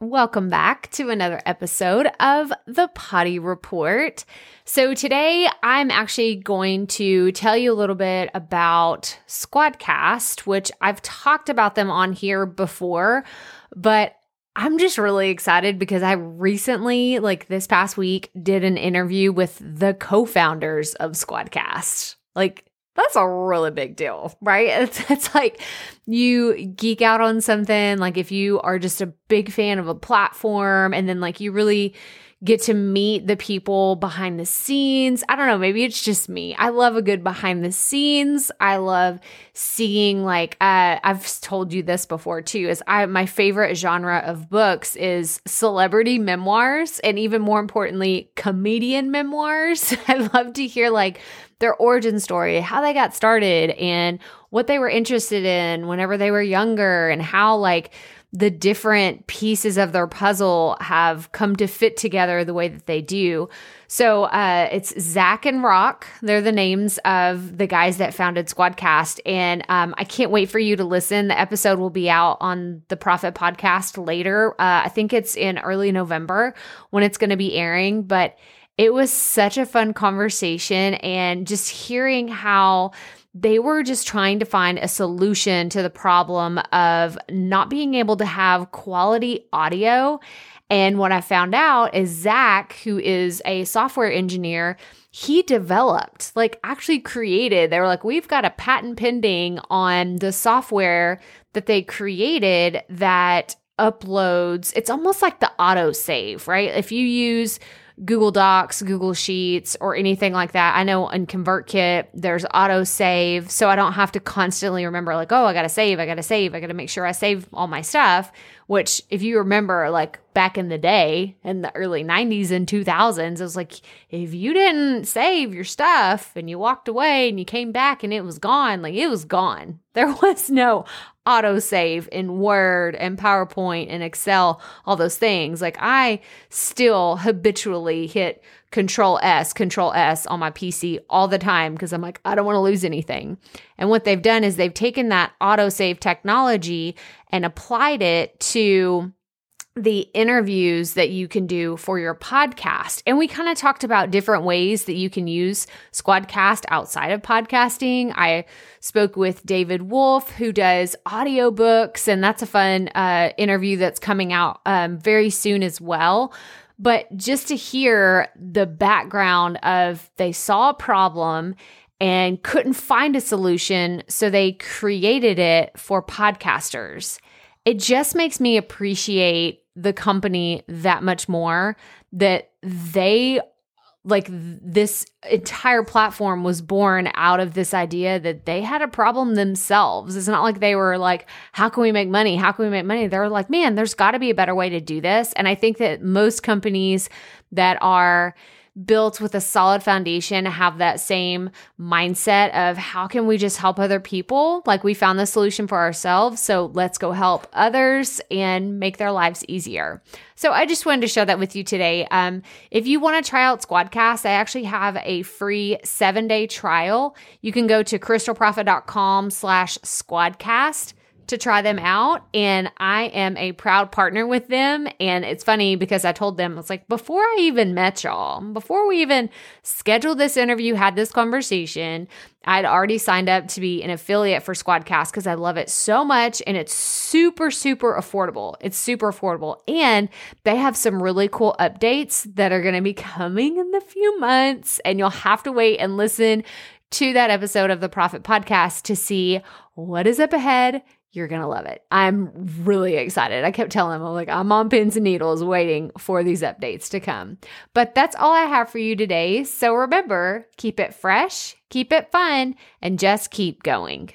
Welcome back to another episode of the Potty Report. So, today I'm actually going to tell you a little bit about Squadcast, which I've talked about them on here before, but I'm just really excited because I recently, like this past week, did an interview with the co founders of Squadcast. Like, that's a really big deal, right? It's, it's like you geek out on something, like if you are just a big fan of a platform and then like you really get to meet the people behind the scenes. I don't know, maybe it's just me. I love a good behind the scenes. I love seeing like uh, I've told you this before too is I my favorite genre of books is celebrity memoirs and even more importantly comedian memoirs. I love to hear like their origin story, how they got started and what they were interested in whenever they were younger and how like the different pieces of their puzzle have come to fit together the way that they do. So uh, it's Zach and Rock. They're the names of the guys that founded Squadcast. And um, I can't wait for you to listen. The episode will be out on the Profit Podcast later. Uh, I think it's in early November when it's going to be airing. But it was such a fun conversation and just hearing how they were just trying to find a solution to the problem of not being able to have quality audio. And what I found out is Zach, who is a software engineer, he developed, like actually created, they were like, we've got a patent pending on the software that they created that uploads. It's almost like the auto save, right? If you use Google Docs, Google Sheets, or anything like that. I know in ConvertKit, there's auto save. So I don't have to constantly remember, like, oh, I got to save, I got to save, I got to make sure I save all my stuff. Which, if you remember, like back in the day in the early 90s and 2000s, it was like, if you didn't save your stuff and you walked away and you came back and it was gone, like it was gone. There was no autosave in Word and PowerPoint and Excel, all those things. Like I still habitually hit Control S, Control S on my PC all the time because I'm like, I don't want to lose anything. And what they've done is they've taken that autosave technology and applied it to the interviews that you can do for your podcast. And we kind of talked about different ways that you can use Squadcast outside of podcasting. I spoke with David Wolf, who does audiobooks, and that's a fun uh, interview that's coming out um, very soon as well. But just to hear the background of they saw a problem and couldn't find a solution, so they created it for podcasters. It just makes me appreciate the company that much more that they like this entire platform was born out of this idea that they had a problem themselves. It's not like they were like, how can we make money? How can we make money? They're like, man, there's got to be a better way to do this. And I think that most companies that are built with a solid foundation have that same mindset of how can we just help other people? Like we found the solution for ourselves. So let's go help others and make their lives easier. So I just wanted to share that with you today. Um, if you want to try out Squadcast, I actually have a free seven day trial. You can go to crystalprofit.com slash squadcast to try them mm-hmm. out and I am a proud partner with them. And it's funny because I told them it's like before I even met y'all before we even scheduled this interview had this conversation I'd already signed up to be an affiliate for Squadcast because I love it so much and it's super super affordable. It's super affordable. And they have some really cool updates that are going to be coming in the few months and you'll have to wait and listen to that episode of the Profit Podcast to see what is up ahead you're going to love it. I'm really excited. I kept telling them, I'm like, I'm on pins and needles waiting for these updates to come. But that's all I have for you today. So remember, keep it fresh, keep it fun, and just keep going.